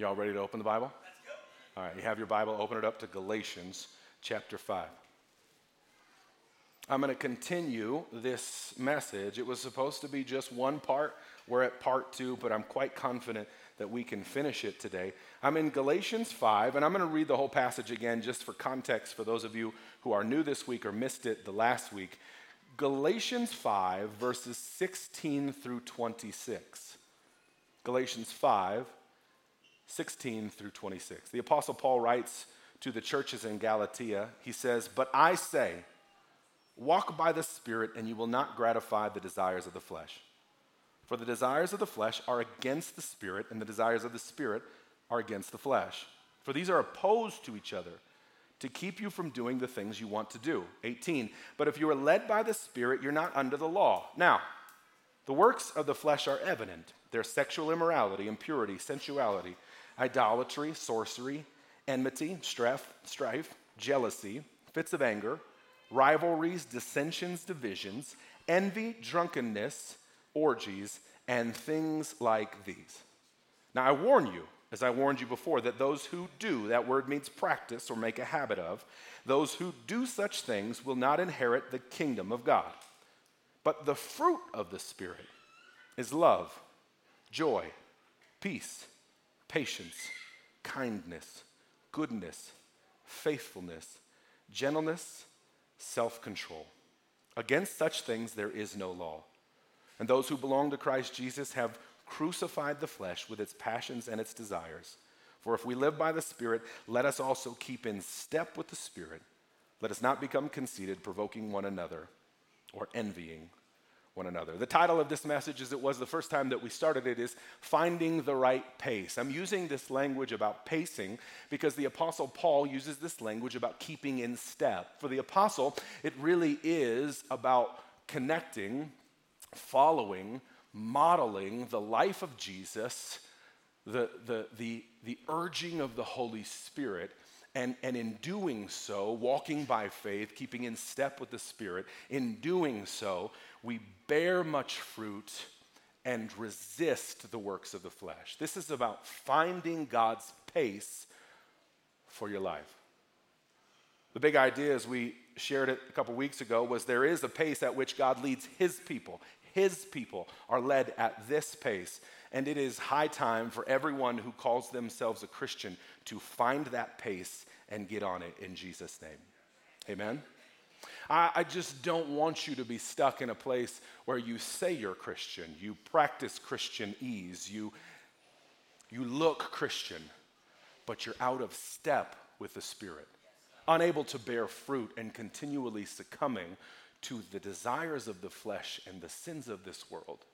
Y'all ready to open the Bible? All right, you have your Bible, open it up to Galatians chapter 5. I'm going to continue this message. It was supposed to be just one part. We're at part two, but I'm quite confident that we can finish it today. I'm in Galatians 5, and I'm going to read the whole passage again just for context for those of you who are new this week or missed it the last week. Galatians 5, verses 16 through 26. Galatians 5, 16 through 26. The Apostle Paul writes to the churches in Galatia, he says, But I say, walk by the Spirit, and you will not gratify the desires of the flesh. For the desires of the flesh are against the Spirit, and the desires of the Spirit are against the flesh. For these are opposed to each other to keep you from doing the things you want to do. 18. But if you are led by the Spirit, you're not under the law. Now, the works of the flesh are evident. They're sexual immorality, impurity, sensuality idolatry, sorcery, enmity, strife, strife, jealousy, fits of anger, rivalries, dissensions, divisions, envy, drunkenness, orgies, and things like these. Now, I warn you, as I warned you before, that those who do, that word means practice or make a habit of, those who do such things will not inherit the kingdom of God. But the fruit of the Spirit is love, joy, peace patience, kindness, goodness, faithfulness, gentleness, self control. Against such things there is no law. And those who belong to Christ Jesus have crucified the flesh with its passions and its desires. For if we live by the Spirit, let us also keep in step with the Spirit. Let us not become conceited, provoking one another or envying one another. The title of this message, as it was the first time that we started it, is Finding the Right Pace. I'm using this language about pacing because the Apostle Paul uses this language about keeping in step. For the Apostle, it really is about connecting, following, modeling the life of Jesus, the, the, the, the urging of the Holy Spirit. And, and in doing so, walking by faith, keeping in step with the Spirit, in doing so, we bear much fruit and resist the works of the flesh. This is about finding God's pace for your life. The big idea, as we shared it a couple weeks ago, was there is a pace at which God leads His people. His people are led at this pace. And it is high time for everyone who calls themselves a Christian to find that pace and get on it in Jesus' name. Amen. I, I just don't want you to be stuck in a place where you say you're Christian, you practice Christian ease, you, you look Christian, but you're out of step with the Spirit, unable to bear fruit and continually succumbing to the desires of the flesh and the sins of this world.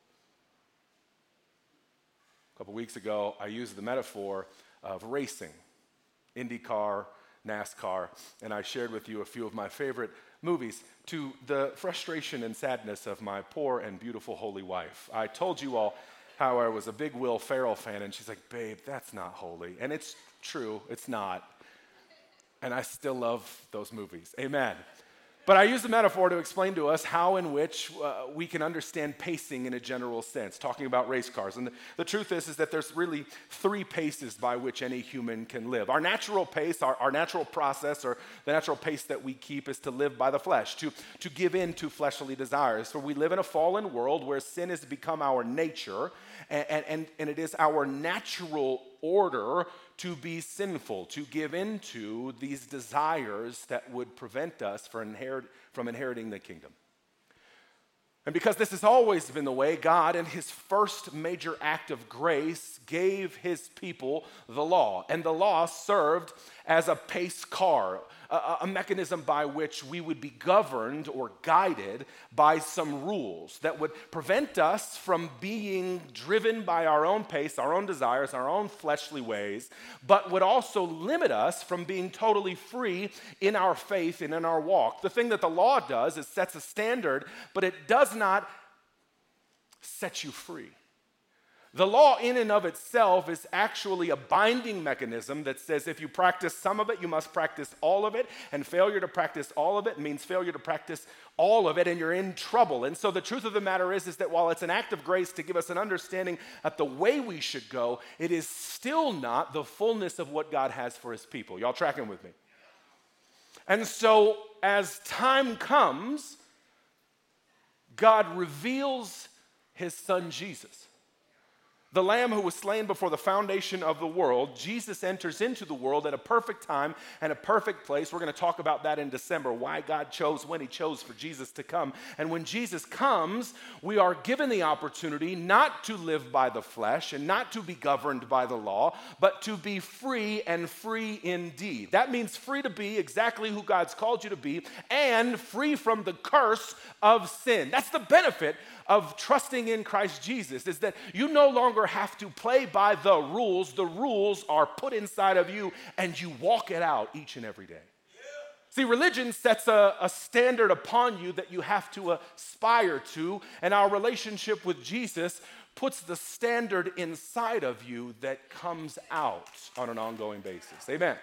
A couple weeks ago, I used the metaphor of racing, IndyCar, NASCAR, and I shared with you a few of my favorite movies to the frustration and sadness of my poor and beautiful holy wife. I told you all how I was a big Will Ferrell fan, and she's like, babe, that's not holy. And it's true, it's not. And I still love those movies. Amen. But I use the metaphor to explain to us how in which uh, we can understand pacing in a general sense, talking about race cars. And the, the, truth is, is that there's really three paces by which any human can live. Our natural pace, our, our natural process, or the natural pace that we keep is to live by the flesh, to, to give in to fleshly desires. For we live in a fallen world where sin has become our nature, and, and, and it is our natural order to be sinful, to give into these desires that would prevent us from, inherit, from inheriting the kingdom. And because this has always been the way, God, in his first major act of grace, gave his people the law. And the law served as a pace car, a, a, mechanism by which we would be governed or guided by some rules that would prevent us from being driven by our own pace, our own desires, our own fleshly ways, but would also limit us from being totally free in our faith and in our walk. The thing that the law does is sets a standard, but it does not set you free. The law, in and of itself, is actually a binding mechanism that says if you practice some of it, you must practice all of it. And failure to practice all of it means failure to practice all of it, and you're in trouble. And so the truth of the matter is, is that while it's an act of grace to give us an understanding of the way we should go, it is still not the fullness of what God has for his people. Y'all tracking with me? And so as time comes, God reveals his son Jesus the Lamb who was slain before the foundation of the world, Jesus enters into the world at a perfect time and a perfect place. We're going to talk about that in December, why God chose when He chose for Jesus to come. And when Jesus comes, we are given the opportunity not to live by the flesh and not to be governed by the law, but to be free and free indeed. That means free to be exactly who God's called you to be and free from the curse of sin. That's the benefit of trusting in Christ Jesus is that you no longer have to play by the rules. The rules are put inside of you and you walk it out each and every day. See, religion sets a, a, standard upon you that you have to aspire to, and our relationship with Jesus puts the standard inside of you that comes out on an ongoing basis. Amen.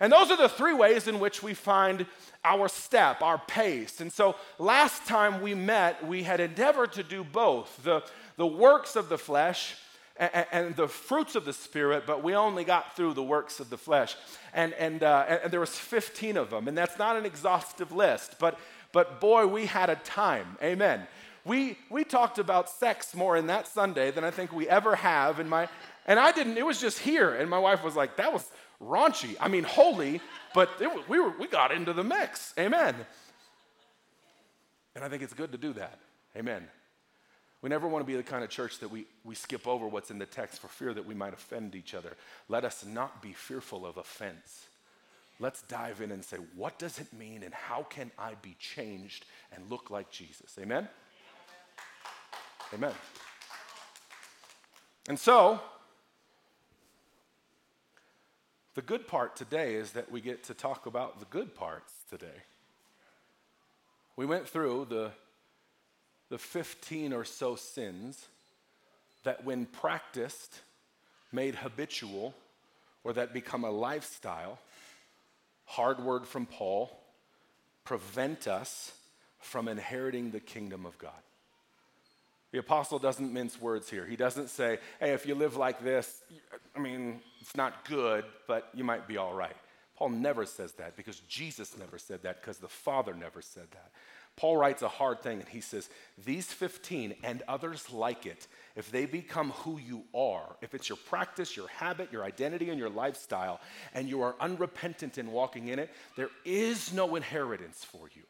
And those are the three ways in which we find our step, our pace. And so last time we met, we had endeavored to do both the, the works of the flesh and, and the fruits of the Spirit, but we only got through the works of the flesh. And, and, uh, and there was 15 of them, and that's not an exhaustive list, but, but boy, we had a time. Amen. We, we talked about sex more in that Sunday than I think we ever have in my, and I didn't, it was just here. And my wife was like, that was, raunchy. I mean, holy, but it, we, were, we got into the mix. Amen. And I think it's good to do that. Amen. We never want to be the kind of church that we, we skip over what's in the text for fear that we might offend each other. Let us not be fearful of offense. Let's dive in and say, what does it mean and how can I be changed and look like Jesus? Amen? Amen. And so, the good part today is that we get to talk about the good parts today. We went through the, the 15 or so sins that, when practiced, made habitual or that become a lifestyle, hard word from Paul, prevent us from inheriting the kingdom of God. The apostle doesn't mince words here. He doesn't say, hey, if you live like this, I mean, it's not good, but you might be all right. Paul never says that because Jesus never said that because the Father never said that. Paul writes a hard thing and he says, These 15 and others like it, if they become who you are, if it's your practice, your habit, your identity, and your lifestyle, and you are unrepentant in walking in it, there is no inheritance for you.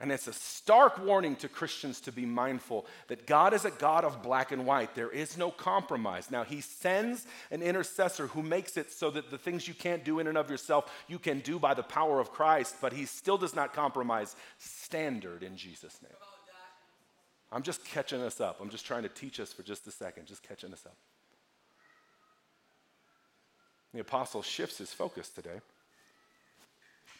And it's a stark warning to Christians to be mindful that God is a God of black and white. There is no compromise. Now, He sends an intercessor who makes it so that the things you can't do in and of yourself, you can do by the power of Christ, but He still does not compromise standard in Jesus' name. I'm just catching us up. I'm just trying to teach us for just a second, just catching us up. The apostle shifts his focus today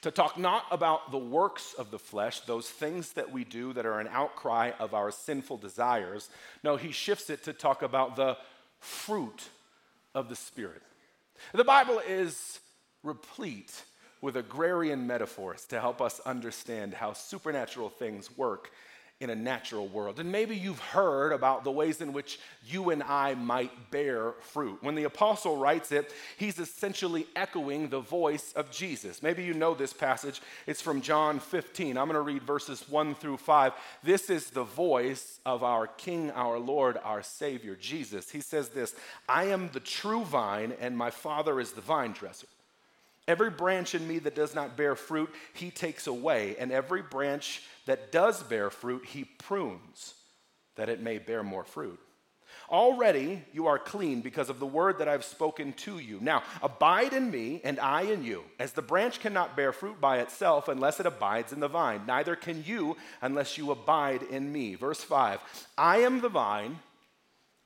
to talk not about the works of the flesh, those things that we do that are an outcry of our sinful desires. No, he shifts it to talk about the fruit of the Spirit. The Bible is replete with agrarian metaphors to help us understand how supernatural things work in a natural world. And maybe you've heard about the ways in which you and I might bear fruit. When the apostle writes it, he's essentially echoing the voice of Jesus. Maybe you know this passage. It's from John 15. I'm going to read verses 1 through 5. This is the voice of our King, our Lord, our Savior, Jesus. He says this I am the true vine, and my Father is the vine dresser. Every branch in me that does not bear fruit, he takes away, and every branch that does bear fruit, he prunes, that it may bear more fruit. Already you are clean because of the word that I've spoken to you. Now, abide in me, and I in you. As the branch cannot bear fruit by itself unless it abides in the vine, neither can you unless you abide in me. Verse 5 I am the vine,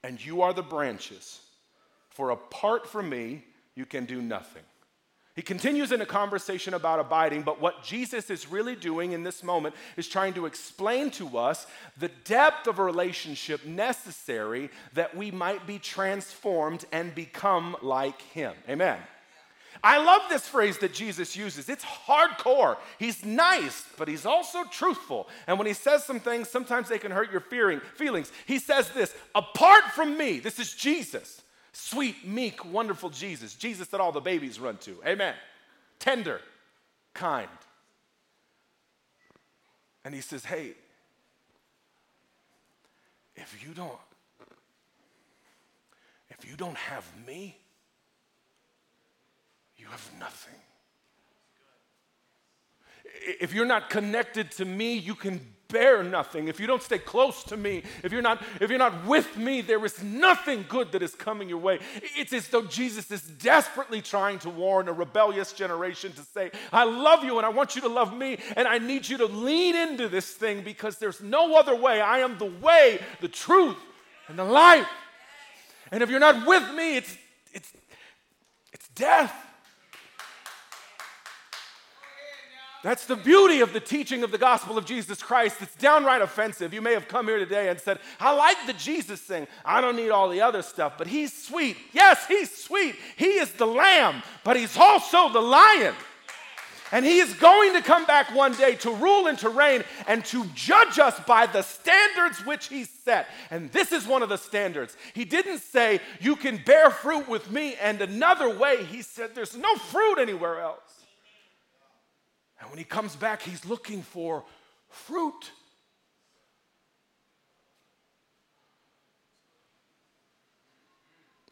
and you are the branches. For apart from me, you can do nothing. He continues in a conversation about abiding, but what Jesus is really doing in this moment is trying to explain to us the depth of a relationship necessary that we might be transformed and become like Him. Amen. I love this phrase that Jesus uses. It's hardcore. He's nice, but he's also truthful. And when he says some things, sometimes they can hurt your fearing, feelings. He says this apart from me, this is Jesus. Sweet, meek, wonderful Jesus. Jesus that all the babies run to. Amen. Tender, kind. And he says, Hey, if you don't, if you don't have me, you have nothing. If you're not connected to me, you can bear nothing. If you don't stay close to me, if you're not if you're not with me, there is nothing good that is coming your way. It's as though Jesus is desperately trying to warn a rebellious generation to say, "I love you and I want you to love me and I need you to lean into this thing because there's no other way. I am the way, the truth, and the life." And if you're not with me, it's it's it's death. That's the beauty of the teaching of the gospel of Jesus Christ. It's downright offensive. You may have come here today and said, I like the Jesus thing. I don't need all the other stuff, but he's sweet. Yes, he's sweet. He is the lamb, but he's also the lion. And he is going to come back one day to rule and to reign and to judge us by the standards which he set. And this is one of the standards. He didn't say, You can bear fruit with me, and another way, he said, There's no fruit anywhere else. And when he comes back, he's looking for fruit.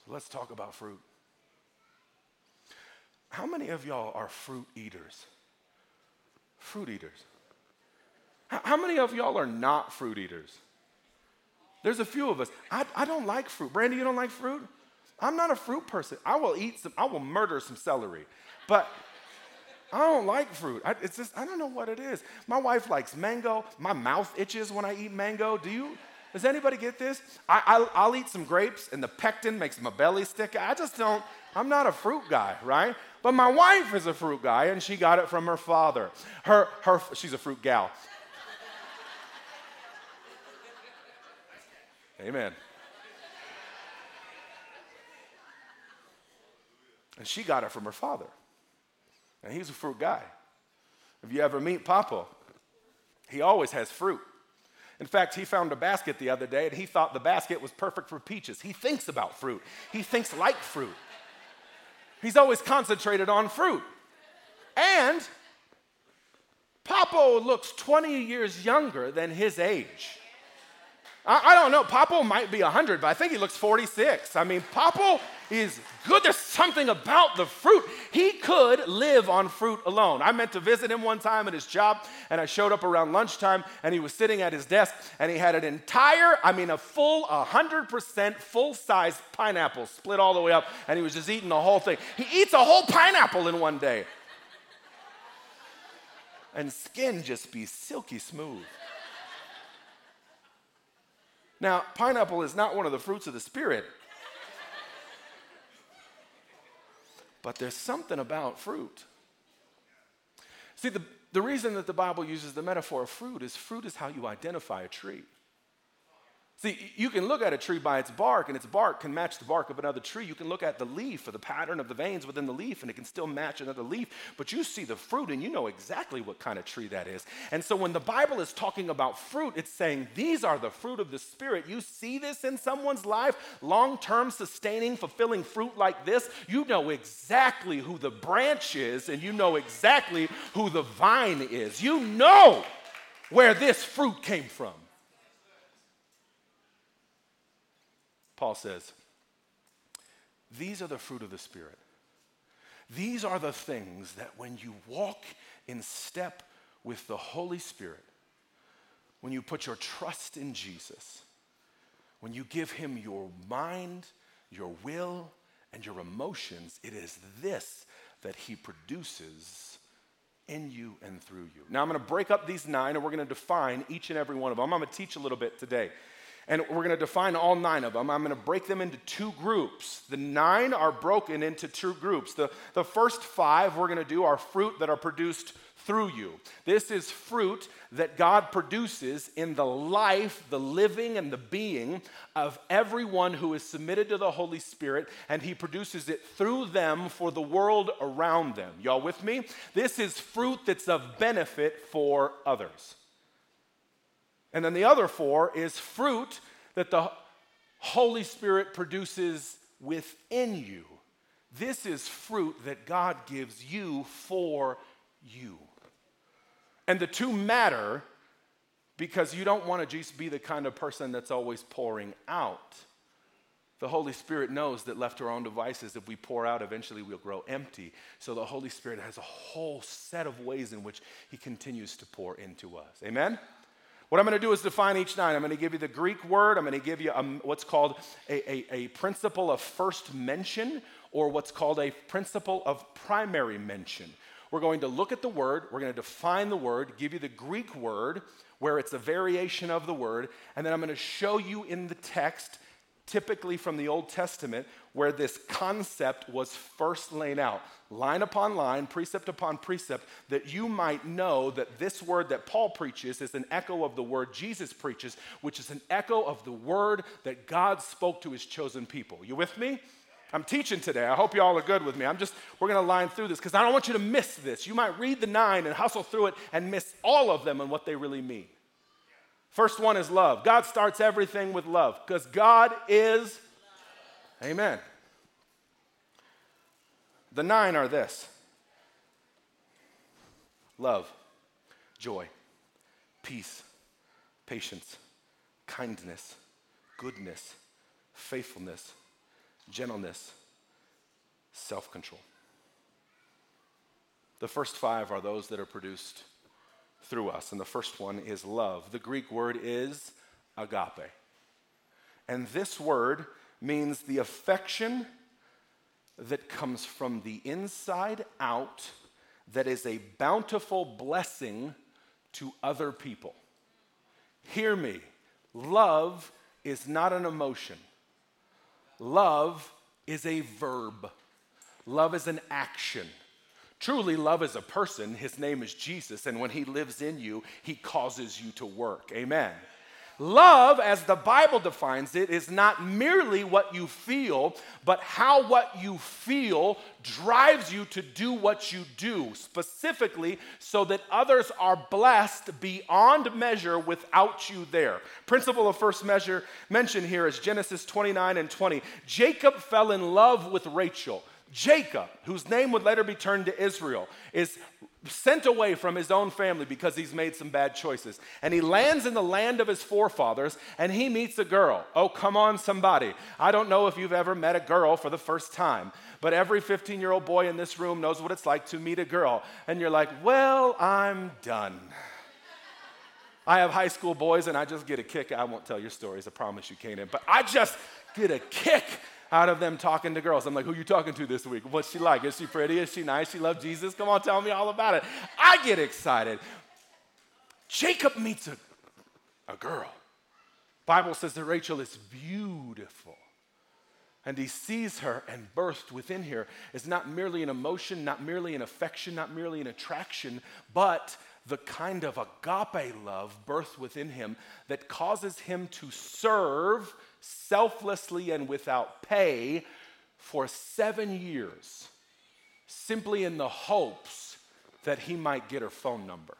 let's talk about fruit. How many of y'all are fruit eaters? Fruit eaters. How many of y'all are not fruit eaters? There's a few of us. I, I don't like fruit. Brandy, you don't like fruit? I'm not a fruit person. I will eat some, I will murder some celery. But I don't like fruit. I, it's just, I don't know what it is. My wife likes mango. My mouth itches when I eat mango. Do you? Does anybody get this? I, I, will eat some grapes and the pectin makes my belly stick. I just don't, I'm not a fruit guy, right? But my wife is a fruit guy and she got it from her father. Her, her, she's a fruit gal. Amen. And she got it from her father. And he's a fruit guy. If you ever meet Papa, he always has fruit. In fact, he found a basket the other day and he thought the basket was perfect for peaches. He thinks about fruit, he thinks like fruit. He's always concentrated on fruit. And Papa looks 20 years younger than his age. I, I don't know, Papa might be 100, but I think he looks 46. I mean, Papa is good. There's something about the fruit. He could live on fruit alone. I meant to visit him one time at his job, and I showed up around lunchtime, and he was sitting at his desk, and he had an entire, I mean, a full 100% full size pineapple split all the way up, and he was just eating the whole thing. He eats a whole pineapple in one day. And skin just be silky smooth. Now, pineapple is not one of the fruits of the Spirit. But there's something about fruit. See, the, the reason that the Bible uses the metaphor of fruit is fruit is how you identify a tree. See, you can look at a tree by its bark, and its bark can match the bark of another tree. You can look at the leaf or the pattern of the veins within the leaf, and it can still match another leaf. But you see the fruit, and you know exactly what kind of tree that is. And so when the Bible is talking about fruit, it's saying these are the fruit of the Spirit. You see this in someone's life, long term, sustaining, fulfilling fruit like this. You know exactly who the branch is, and you know exactly who the vine is. You know where this fruit came from. Paul says, These are the fruit of the Spirit. These are the things that when you walk in step with the Holy Spirit, when you put your trust in Jesus, when you give Him your mind, your will, and your emotions, it is this that He produces in you and through you. Now, I'm going to break up these nine and we're going to define each and every one of them. I'm going to teach a little bit today. And we're going to define all nine of them. I'm going to break them into two groups. The nine are broken into two groups. The, the first five we're going to do are fruit that are produced through you. This is fruit that God produces in the life, the living, and the being of everyone who is submitted to the Holy Spirit, and He produces it through them for the world around them. Y'all with me? This is fruit that's of benefit for others. And then the other four is fruit that the Holy Spirit produces within you. This is fruit that God gives you for you. And the two matter because you don't want to just be the kind of person that's always pouring out. The Holy Spirit knows that left to our own devices, if we pour out, eventually we'll grow empty. So the Holy Spirit has a whole set of ways in which He continues to pour into us. Amen? What I'm going to do is define each nine. I'm going to give you the Greek word. I'm going to give you a, what's called a, a, a principle of first mention or what's called a principle of primary mention. We're going to look at the word, we're going to define the word, give you the Greek word where it's a variation of the word, and then I'm going to show you in the text, typically from the Old Testament, where this concept was first laid out, line upon line, precept upon precept, that you might know that this word that Paul preaches is an echo of the word Jesus preaches, which is an echo of the word that God spoke to his chosen people. You with me? I'm teaching today. I hope you all are good with me. I'm just, we're going to line through this because I don't want you to miss this. You might read the nine and hustle through it and miss all of them and what they really mean. First one is love. God starts everything with love because God is. Amen. The nine are this love, joy, peace, patience, kindness, goodness, faithfulness gentleness, self control. The first five are those that are produced through us, and the first one is love. The Greek word is agape. And this word means the affection that comes from the inside out, that is a bountiful blessing to other people. Hear me, love is not an emotion. Love is a verb, love is an action. Truly, love is a person. His name is Jesus. And when he lives in you, he causes you to work. Amen. Love, as the Bible defines it, is not merely what you feel, but how what you feel drives you to do what you do, specifically so that others are blessed beyond measure without you there. Principle of first measure mentioned here is Genesis 29 and 20. Jacob fell in love with Rachel. Jacob, whose name would later be turned to Israel, is sent away from his own family because he's made some bad choices. And he lands in the land of his forefathers and he meets a girl. Oh, come on, somebody. I don't know if you've ever met a girl for the first time, but every 15 year old boy in this room knows what it's like to meet a girl. And you're like, well, I'm done. I have high school boys and I just get a kick. I won't tell your stories, I promise you, Canaan, but I just get a kick out of them talking to girls. I'm like, who are you talking to this week? What's she like? Is she pretty? Is she nice? She love Jesus? Come on, tell me all about it. I get excited. Jacob meets a, a girl. Bible says that Rachel is beautiful. And he sees her and birthed within her is not merely an emotion, not merely an affection, not merely an attraction, but the kind of agape love birthed within him that causes him to serve selflessly and without pay for seven years, simply in the hopes that he might get her phone number.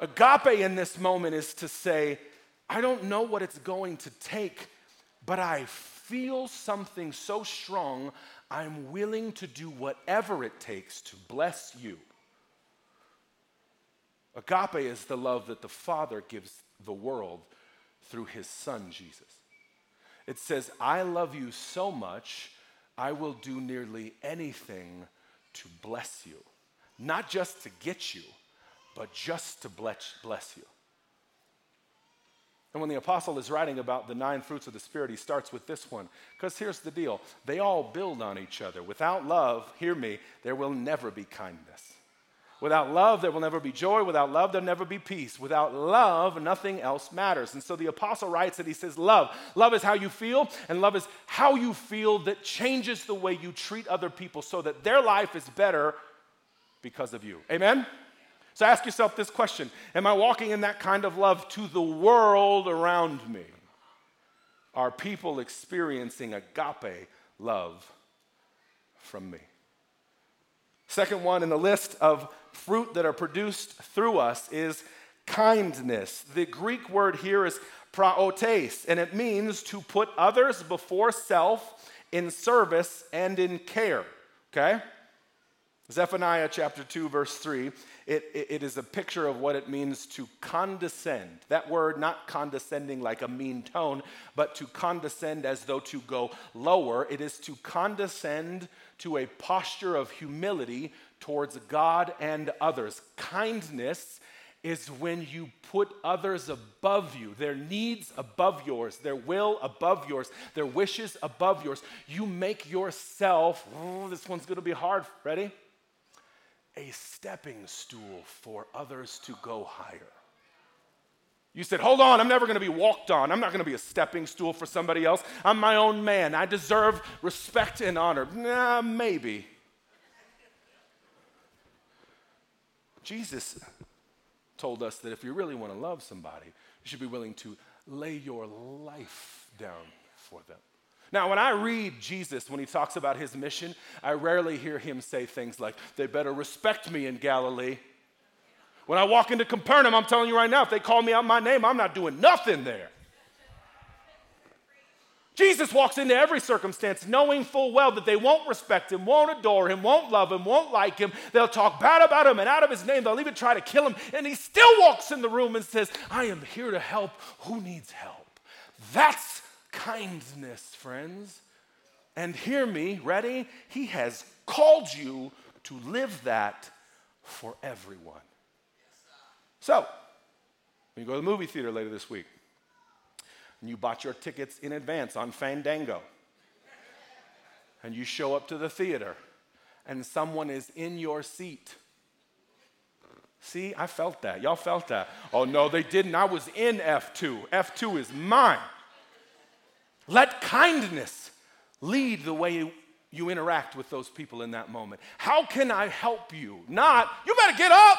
Agape in this moment is to say, I don't know what it's going to take, but I feel something so strong, I'm willing to do whatever it takes to bless you. Agape is the love that the Father gives the world through his son, Jesus. It says, I love you so much, I will do nearly anything to bless you. Not just to get you, but just to bless, you. And when the apostle is writing about the nine fruits of the Spirit, he starts with this one. Because here's the deal they all build on each other. Without love, hear me, there will never be kindness. Without love, there will never be joy. Without love, there'll never be peace. Without love, nothing else matters. And so the apostle writes that he says, Love. Love is how you feel, and love is how you feel that changes the way you treat other people so that their life is better because of you. Amen? So ask yourself this question Am I walking in that kind of love to the world around me? Are people experiencing agape love from me? Second one in the list of fruit that are produced through us is kindness. The Greek word here is praotes, and it means to put others before self in service and in care. Okay? Zephaniah chapter 2, verse 3, it, it, it is a picture of what it means to condescend. That word, not condescending like a mean tone, but to condescend as though to go lower. It is to condescend to a posture of humility towards God and others. Kindness is when you put others above you, their needs above yours, their will above yours, their wishes above yours. You make yourself, oh, this one's gonna be hard. Ready? A stepping stool for others to go higher. You said, Hold on, I'm never going to be walked on. I'm not going to be a stepping stool for somebody else. I'm my own man. I deserve respect and honor. Nah, maybe. Jesus told us that if you really want to love somebody, you should be willing to lay your life down for them. Now, when I read Jesus, when he talks about his mission, I rarely hear him say things like, they better respect me in Galilee. When I walk into Capernaum, I'm telling you right now, if they call me out my name, I'm not doing nothing there. Jesus walks into every circumstance knowing full well that they won't respect him, won't adore him, won't love him, won't like him. They'll talk bad about him and out of his name. They'll even try to kill him. And he still walks in the room and says, I am here to help. Who needs help? That's kindness, friends. And hear me, ready? He has called you to live that for everyone. So, when you go to the movie theater later this week, and you bought your tickets in advance on Fandango, and you show up to the theater, and someone is in your seat. See, I felt that. Y'all felt that. Oh, no, they didn't. I was in F2. F2 is mine. Let kindness lead the way you, interact with those people in that moment. How can I help you? Not, you better get up.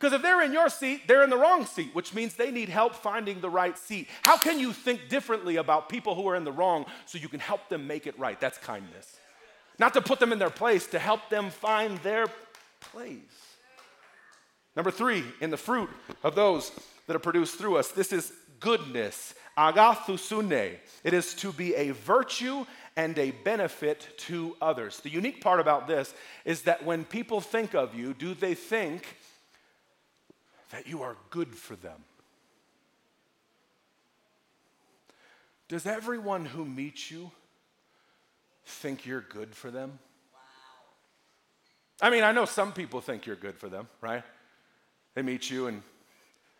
Because if they're in your seat, they're in the wrong seat, which means they need help finding the right seat. How can you think differently about people who are in the wrong so you can help them make it right? That's kindness. Not to put them in their place, to help them find their place. Number three, in the fruit of those that are produced through us, this is goodness. Agathosune. It is to be a virtue and a benefit to others. The unique part about this is that when people think of you, do they think that you are good for them. Does everyone who meets you think you're good for them? I mean, I know some people think you're good for them, right? They meet you and,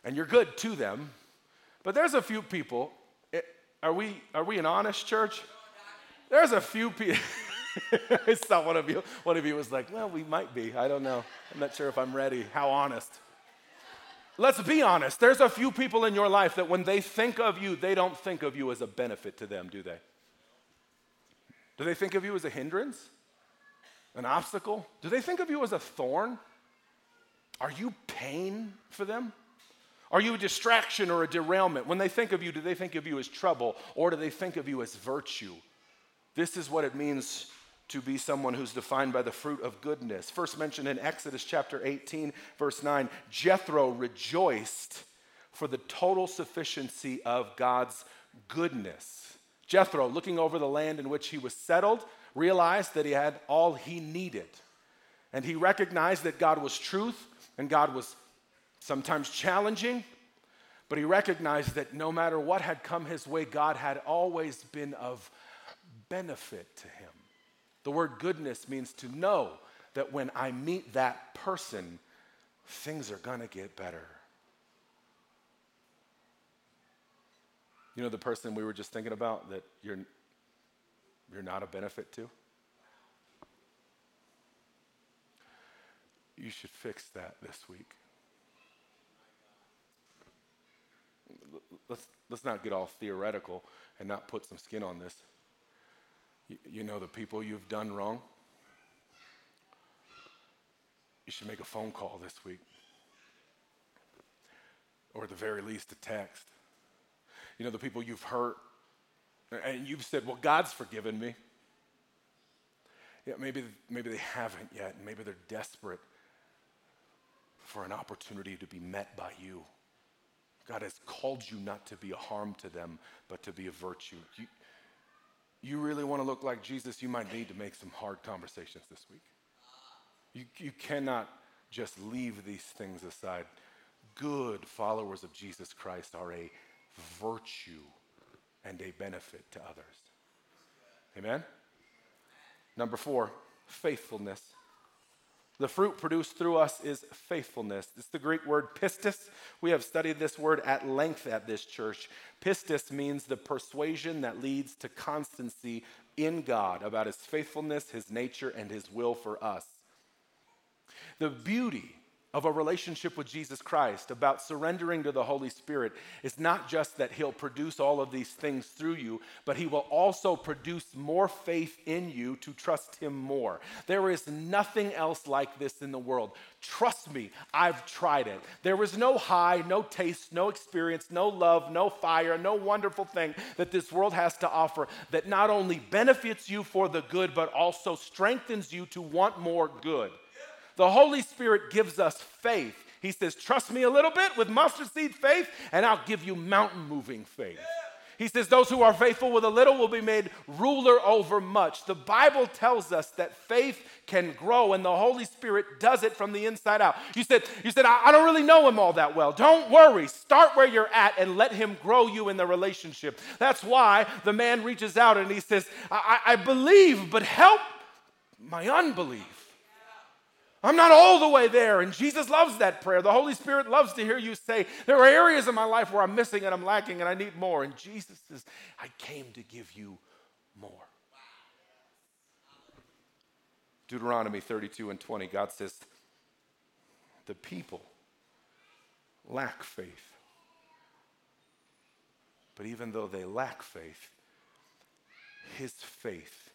and you're good to them. But there's a few people, are, we, are we an honest church? There's a few people. I saw one of you. One of you was like, well, we might be. I don't know. I'm not sure if I'm ready. How honest? Let's be honest. There's a few people in your life that when they think of you, they don't think of you as a benefit to them, do they? Do they think of you as a hindrance? An obstacle? Do they think of you as a thorn? Are you pain for them? Are you a distraction or a derailment? When they think of you, do they think of you as trouble or do they think of you as virtue? This is what it means to be someone who's defined by the fruit of goodness. First mentioned in Exodus chapter 18, verse 9, Jethro rejoiced for the total sufficiency of God's goodness. Jethro, looking over the land in which he was settled, realized that he had all he needed. And he recognized that God was truth and God was sometimes challenging, but he recognized that no matter what had come his way, God had always been of benefit to him. The word goodness means to know that when I meet that person, things are going to get better. You know the person we were just thinking about that you're, you're not a benefit to? You should fix that this week. Let's, let's not get all theoretical and not put some skin on this. You, know the people you've done wrong? You should make a phone call this week, or at the very least, a text. You know the people you've hurt, and you've said, Well, God's forgiven me. Yeah, maybe, maybe they haven't yet, and maybe they're desperate for an opportunity to be met by you. God has called you not to be a harm to them, but to be a virtue. You, you really want to look like Jesus, you might need to make some hard conversations this week. You, you cannot just leave these things aside. Good followers of Jesus Christ are a virtue and a benefit to others. Amen? Number four, faithfulness. The fruit produced through us is faithfulness. It's the Greek word pistis. We have studied this word at length at this church. Pistis means the persuasion that leads to constancy in God about his faithfulness, his nature, and his will for us. The beauty of a relationship with Jesus Christ, about surrendering to the Holy Spirit, is not just that He'll produce all of these things through you, but He will also produce more faith in you to trust Him more. There is nothing else like this in the world. Trust me, I've tried it. There is no high, no taste, no experience, no love, no fire, no wonderful thing that this world has to offer that not only benefits you for the good, but also strengthens you to want more good. The Holy Spirit gives us faith. He says, Trust me a little bit with mustard seed faith, and I'll give you mountain moving faith. He says, Those who are faithful with a little will be made ruler over much. The Bible tells us that faith can grow, and the Holy Spirit does it from the inside out. You said, you said I, I don't really know him all that well. Don't worry. Start where you're at and let him grow you in the relationship. That's why the man reaches out and he says, I, I believe, but help my unbelief. I'm not all the way there. And Jesus loves that prayer. The Holy Spirit loves to hear you say, There are areas in my life where I'm missing and I'm lacking and I need more. And Jesus says, I came to give you more. Deuteronomy 32 and 20, God says, The people lack faith. But even though they lack faith, his faith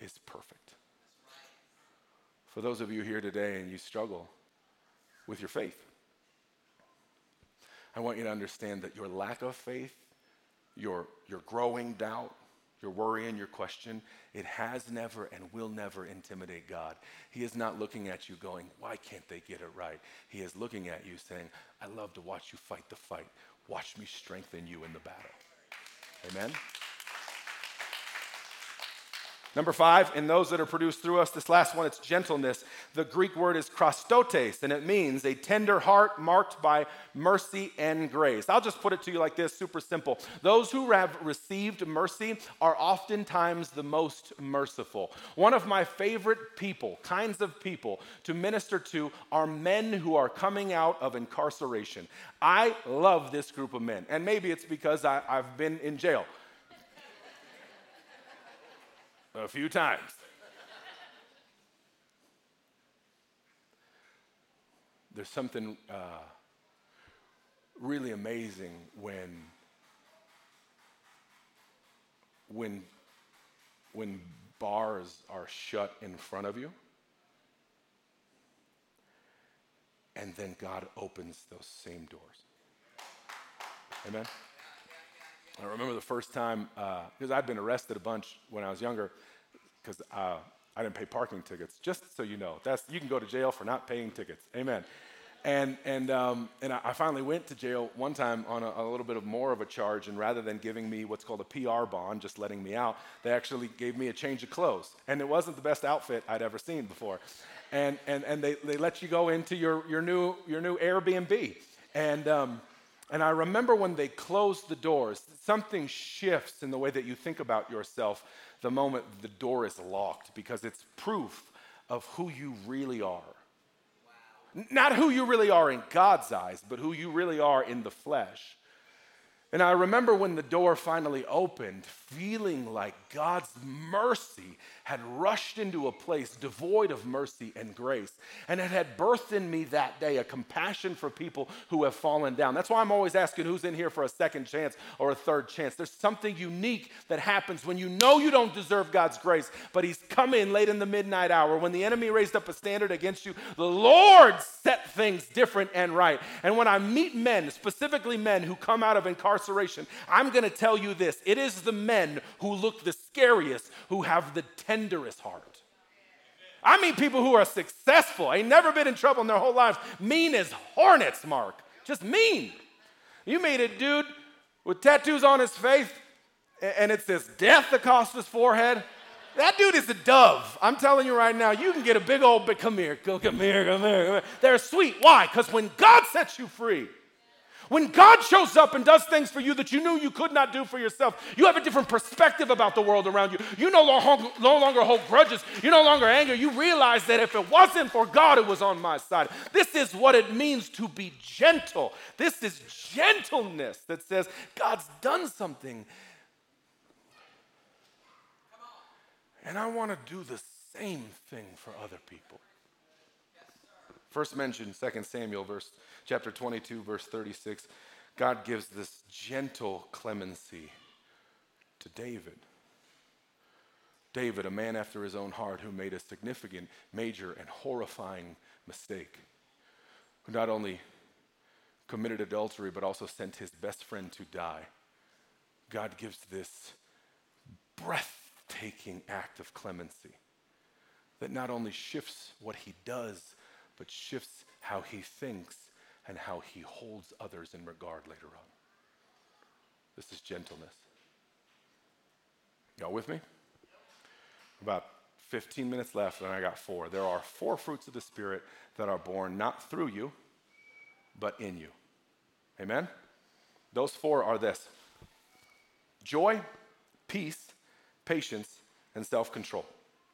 is perfect. For those of you here today and you struggle with your faith, I want you to understand that your lack of faith, your, your growing doubt, your worry and your question, it has never and will never intimidate God. He is not looking at you going, Why can't they get it right? He is looking at you saying, I love to watch you fight the fight. Watch me strengthen you in the battle. Amen? Number five, in those that are produced through us, this last one, it's gentleness. The Greek word is chrestotes, and it means a tender heart marked by mercy and grace. I'll just put it to you like this super simple. Those who have received mercy are oftentimes the most merciful. One of my favorite people, kinds of people to minister to, are men who are coming out of incarceration. I love this group of men, and maybe it's because I, I've been in jail a few times. There's something uh, really amazing when when when bars are shut in front of you and then God opens those same doors. Amen. I remember the first time, because uh, I'd been arrested a bunch when I was younger, because uh, I didn't pay parking tickets. Just so you know, that's you can go to jail for not paying tickets. Amen. And and um, and I finally went to jail one time on a, a, little bit of more of a charge, and rather than giving me what's called a PR bond, just letting me out, they actually gave me a change of clothes, and it wasn't the best outfit I'd ever seen before. And and and they, they let you go into your your new your new Airbnb, and. Um, and I remember when they closed the doors, something shifts in the way that you think about yourself the moment the door is locked because it's proof of who you really are. Wow. Not who you really are in God's eyes, but who you really are in the flesh. And I remember when the door finally opened, feeling like God's mercy had rushed into a place devoid of mercy and grace. And it had birthed in me that day a compassion for people who have fallen down. That's why I'm always asking who's in here for a second chance or a third chance. There's something unique that happens when you know you don't deserve God's grace, but He's come in late in the midnight hour. When the enemy raised up a standard against you, the Lord set things different and right. And when I meet men, specifically men who come out of incarceration, I'm going to tell you this it is the men who look the scariest who have the tenderest heart. I mean, people who are successful, ain't never been in trouble in their whole lives, mean as hornets, Mark. Just mean. You meet a dude with tattoos on his face, and it says death across his forehead. That dude is a dove. I'm telling you right now, you can get a big old, big, come here, come here, come here, come here. They're sweet. Why? Because when God sets you free, when God shows up and does things for you that you knew you could not do for yourself, you have a different perspective about the world around you. You no longer, no longer hold grudges. You no longer anger. You realize that if it wasn't for God, it was on my side. This is what it means to be gentle. This is gentleness that says God's done something. And I want to do the same thing for other people. First mentioned 2 Samuel verse chapter 22 verse 36. God gives this gentle clemency to David. David, a man after his own heart who made a significant, major, and horrifying mistake, who not only committed adultery but also sent his best friend to die. God gives this breathtaking act of clemency that not only shifts what he does, but shifts how he thinks and how he holds others in regard later on. This is gentleness. Y'all with me? About 15 minutes left, and I got four. There are four fruits of the Spirit that are born not through you, but in you. Amen? Those four are this joy, peace, patience, and self control.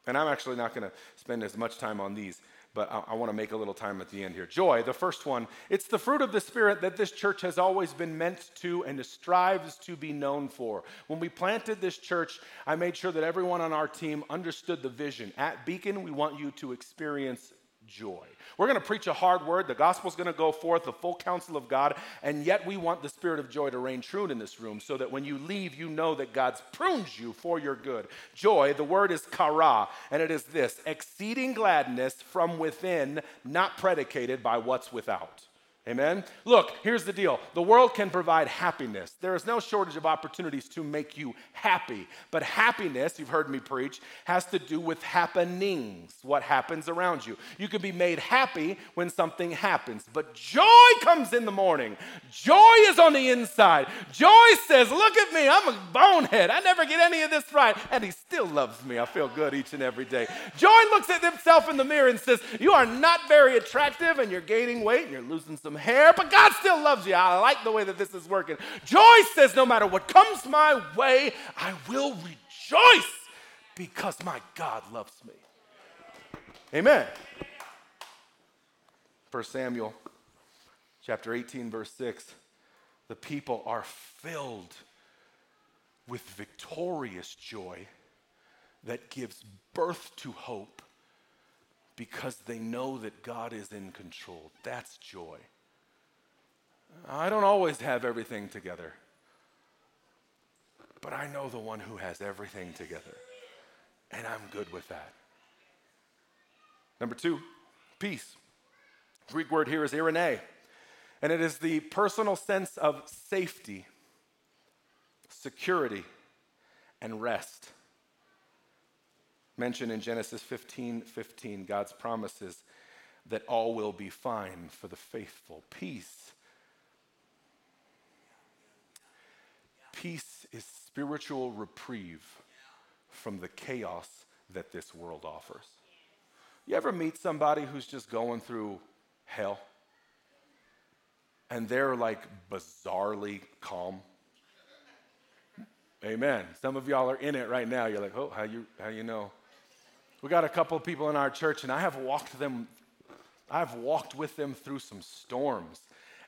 And I'm actually not going to spend as much time on these but I, I want to make a little time at the end here. Joy, the first one, it's the fruit of the Spirit that this church has always been meant to and strives to be known for. When we planted this church, I made sure that everyone on our team understood the vision. At Beacon, we want you to experience joy. We're going to preach a hard word. The gospel's going to go forth, the full counsel of God, and yet we want the spirit of joy to reign true in this room so that when you leave, you know that God's prunes you for your good. Joy, the word is chara, and it is this exceeding gladness from within, not predicated by what's without. Amen? Look, here's the deal the world can provide happiness. There is no shortage of opportunities to make you happy. But happiness, you've heard me preach, has to do with happenings, what happens around you. You can be made happy when something happens, but joy comes in the morning. Joy is on the inside. Joy says, Look at me, I'm a bonehead. I never get any of this right. And he still loves me. I feel good each and every day. Joy looks at himself in the mirror and says, You are not very attractive and you're gaining weight and you're losing some some hair, but God still loves you. I like the way that this is working. Joy says, no matter what comes my way, I will rejoice because my God loves me. Amen. 1 Samuel chapter 18, verse 6. The people are filled with victorious joy that gives birth to hope because they know that God is in control. That's joy. I don't always have everything together, but I know the one who has everything together, and I'm good with that. Number two, peace. Greek word here is eirene, and it is the personal sense of safety, security, and rest. Mentioned in Genesis 15 15, God's promises that all will be fine for the faithful. Peace Peace is spiritual reprieve from the chaos that this world offers. You ever meet somebody who's just going through hell? And they're like bizarrely calm. Amen. Some of y'all are in it right now. You're like, oh, how you how you know? We got a couple of people in our church, and I have walked them, I've walked with them through some storms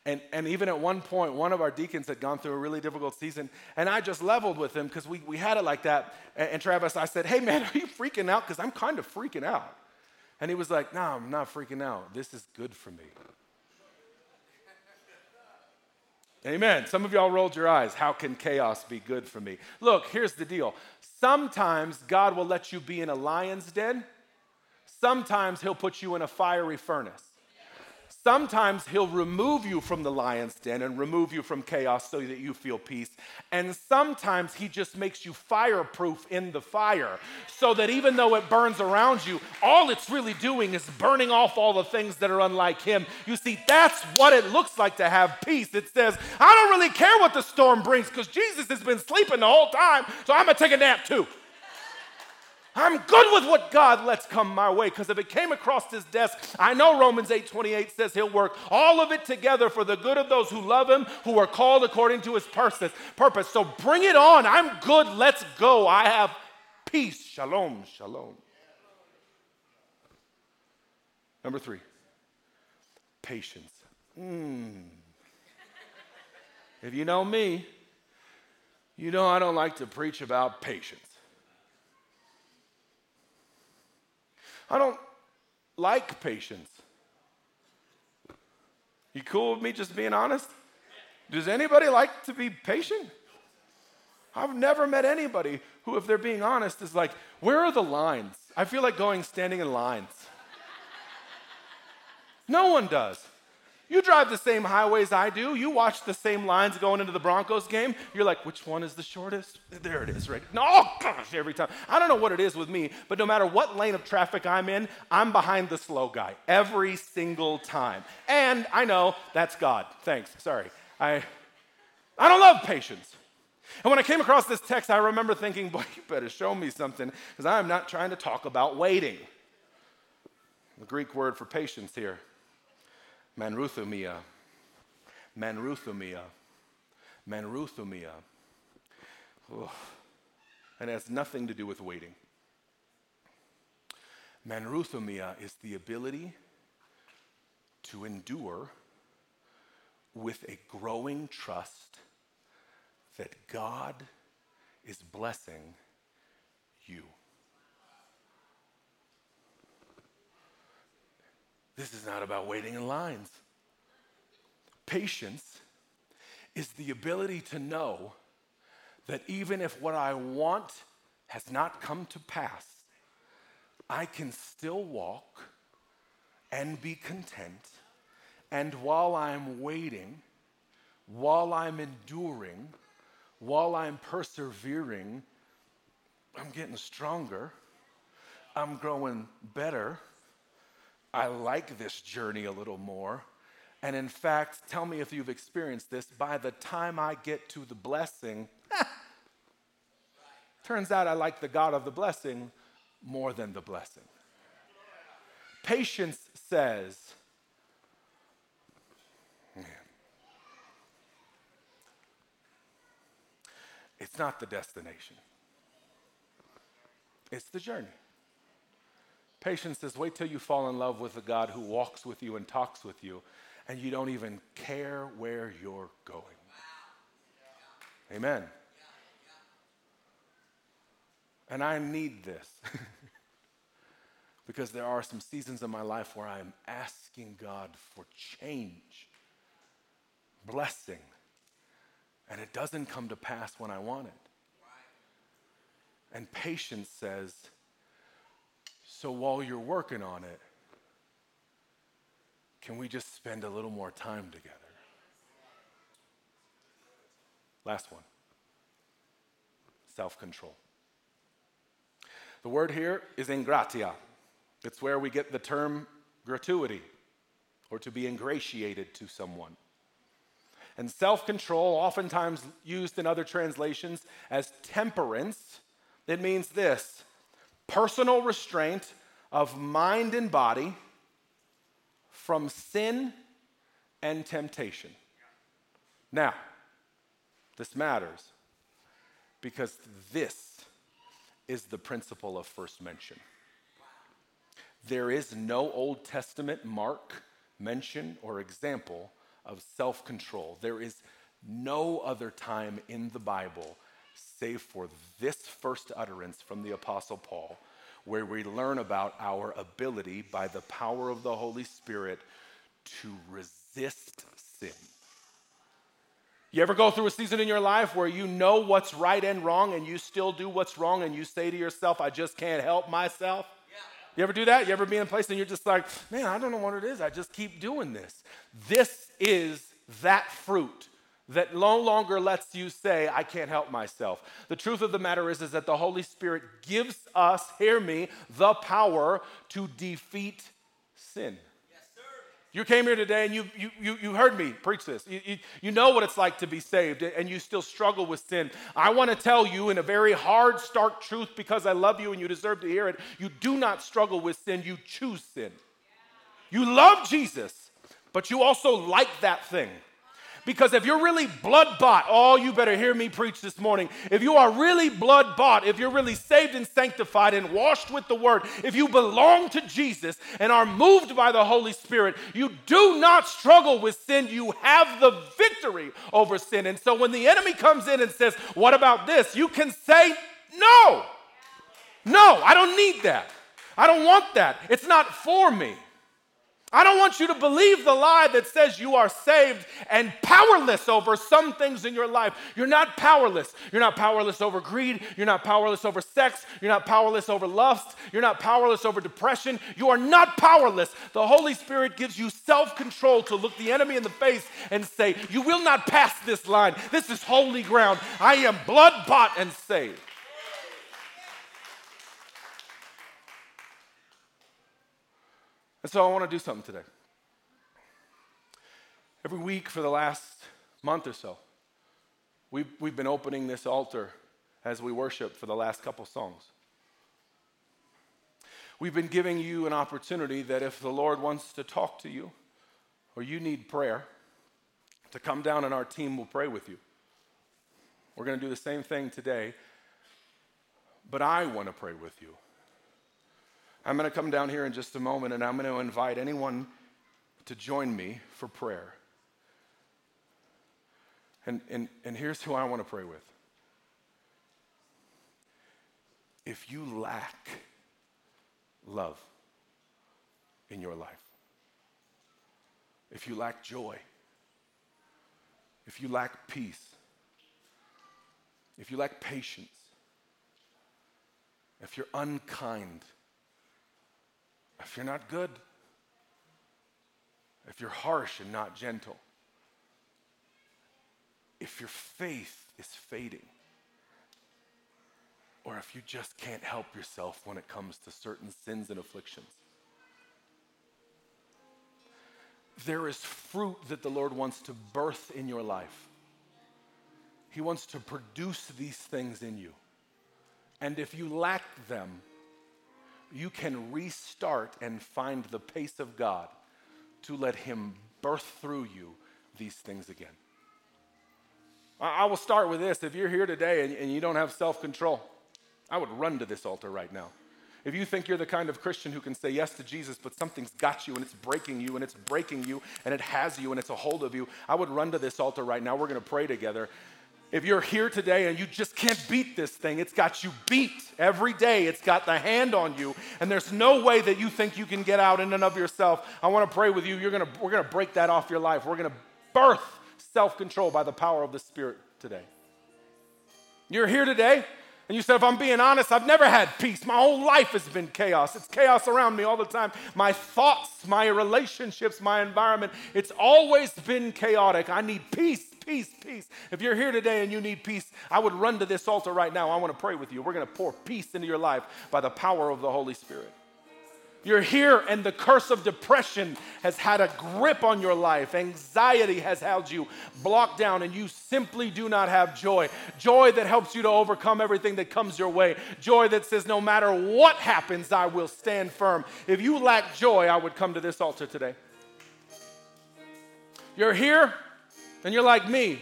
And, and even at one point, one of our deacons had gone through a really difficult season, and I just leveled with him because we, we had it like that. And, and Travis, I said, Hey, man, are you freaking out? Because I'm kind of freaking out. And he was like, No, I'm not freaking out. This is good for me. Amen. Some of y'all rolled your eyes. How can chaos be good for me? Look, here's the deal. Sometimes God will let you be in a lion's den, sometimes He'll put you in a fiery furnace. Sometimes he'll remove you from the lion's den and remove you from chaos so that you feel peace. And sometimes he just makes you fireproof in the fire so that even though it burns around you, all it's really doing is burning off all the things that are unlike him. You see, that's what it looks like to have peace. It says, I don't really care what the storm brings because Jesus has been sleeping the whole time, so I'm going to take a nap too. I'm good with what God lets come my way because if it came across his desk, I know Romans 8:28 says he'll work all of it together for the good of those who love him, who are called according to his purpose. So bring it on. I'm good. Let's go. I have peace. Shalom. Shalom. Number 3. Patience. Mm. If you know me, you know I don't like to preach about patience. I don't like patience. You cool with me just being honest? Does anybody like to be patient? I've never met anybody who, if they're being honest, is like, where are the lines? I feel like going standing in lines. no one does. You drive the same highways I do. You watch the same lines going into the Broncos game. You're like, which one is the shortest? There it is, right? Oh, gosh, every time. I don't know what it is with me, but no matter what lane of traffic I'm in, I'm behind the slow guy every single time. And I know that's God. Thanks. Sorry. I, I don't love patience. And when I came across this text, I remember thinking, boy, you better show me something because I'm not trying to talk about waiting. The Greek word for patience here Makrothumia. Makrothumia. Makrothumia. And it has nothing to do with waiting. Makrothumia is the ability to endure with a growing trust that God is blessing you. This is not about waiting in lines. Patience is the ability to know that even if what I want has not come to pass, I can still walk and be content. And while I'm waiting, while I'm enduring, while I'm persevering, I'm getting stronger, I'm growing better I like this journey a little more. And in fact, tell me if you've experienced this. By the time I get to the blessing, turns out I like the God of the blessing more than the blessing. Patience says, it's not the destination, it's the journey. Patience says, wait till you fall in love with a God who walks with you and talks with you, and you don't even care where you're going. Amen. And I need this because there are some seasons in my life where I am asking God for change, blessing, and it doesn't come to pass when I want it. And patience says, so while you're working on it, can we just spend a little more time together? Last one self control. The word here is ingratia. It's where we get the term gratuity or to be ingratiated to someone. And self control, oftentimes used in other translations as temperance, it means this personal restraint of mind and body from sin and temptation. Now, this matters because this is the principle of first mention. There is no Old Testament mark, mention, or example of self control. There is no other time in the Bible, save for this first utterance from the Apostle Paul, where we learn about our ability by the power of the Holy Spirit to resist sin. You ever go through a season in your life where you know what's right and wrong and you still do what's wrong and you say to yourself, I just can't help myself? You ever do that? You ever be in a place and you're just like, man, I don't know what it is. I just keep doing this. This is that fruit that no longer lets you say, I can't help myself. The truth of the matter is, is that the Holy Spirit gives us, hear me, the power to defeat sin. You came here today and you, you, you, you heard me preach this. You, you, you know what it's like to be saved and you still struggle with sin. I want to tell you in a very hard, stark truth because I love you and you deserve to hear it. You do not struggle with sin, you choose sin. You love Jesus, but you also like that thing. Because if you're really blood bought, oh, you better hear me preach this morning. If you are really blood bought, if you're really saved and sanctified and washed with the word, if you belong to Jesus and are moved by the Holy Spirit, you do not struggle with sin. You have the victory over sin. And so when the enemy comes in and says, What about this? you can say, No, no, I don't need that. I don't want that. It's not for me. I don't want you to believe the lie that says you are saved and powerless over some things in your life. You're not powerless. You're not powerless over greed. You're not powerless over sex. You're not powerless over lust. You're not powerless over depression. You are not powerless. The Holy Spirit gives you self control to look the enemy in the face and say, You will not pass this line. This is holy ground. I am blood bought and saved. And so I want to do something today. Every week for the last month or so, we've, we've been opening this altar as we worship for the last couple songs. We've been giving you an opportunity that if the Lord wants to talk to you or you need prayer, to come down and our team will pray with you. We're going to do the same thing today, but I want to pray with you. I'm going to come down here in just a moment and I'm going to invite anyone to join me for prayer. And, and, and here's who I want to pray with. If you lack love in your life, if you lack joy, if you lack peace, if you lack patience, if you're unkind, if you're not good, if you're harsh and not gentle, if your faith is fading, or if you just can't help yourself when it comes to certain sins and afflictions. There is fruit that the Lord wants to birth in your life. He wants to produce these things in you. And if you lack them, you can restart and find the pace of God to let Him birth through you these things again. I will start with this. If you're here today and you don't have self control, I would run to this altar right now. If you think you're the kind of Christian who can say yes to Jesus, but something's got you and it's breaking you and it's breaking you and it has you and it's a hold of you, I would run to this altar right now. We're going to pray together. If you're here today and you just can't beat this thing, it's got you beat every day. It's got the hand on you, and there's no way that you think you can get out in and of yourself. I want to pray with you. You're gonna, we're going to break that off your life. We're going to birth self control by the power of the Spirit today. You're here today, and you said, if I'm being honest, I've never had peace. My whole life has been chaos. It's chaos around me all the time. My thoughts, my relationships, my environment, it's always been chaotic. I need peace peace, peace. If you're here today and you need peace, I would run to this altar right now. I want to pray with you. We're going to pour peace into your life by the power of the Holy Spirit. You're here and the curse of depression has had a grip on your life. Anxiety has held you blocked down, and you simply do not have joy. Joy that helps you to overcome everything that comes your way. Joy that says, no matter what happens, I will stand firm. If you lack joy, I would come to this altar today. You're here and you're like me.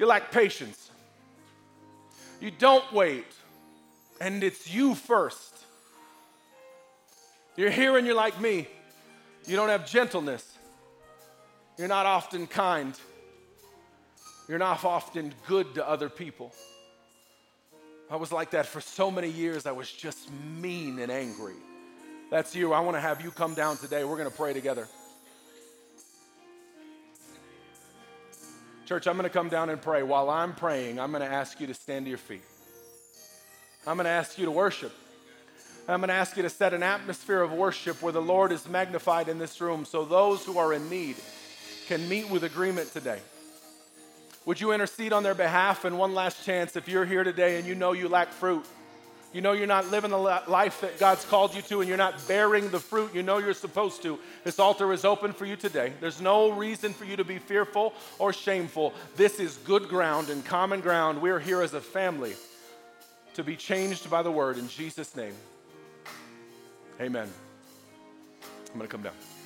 You lack patience. You don't wait, and it's you first. You're here and you're like me. You don't have gentleness. You're not often kind. You're not often good to other people. I was like that for so many years. I was just mean and angry. That's you. I want to have you come down today. We're going to pray together. Church, I'm going to come down and pray. While I'm praying, I'm going to ask you to stand to your feet. I'm going to ask you to worship. I'm going to ask you to set an atmosphere of worship where the Lord is magnified in this room so those who are in need can meet with agreement today. Would you intercede on their behalf? And one last chance if you're here today and you know you lack fruit, you know you're not living the life that God's called you to, and you're not bearing the fruit you know you're supposed to. This altar is open for you today. There's no reason for you to be fearful or shameful. This is good ground and common ground. We're here as a family to be changed by the word in Jesus' name. Amen. I'm going to come down.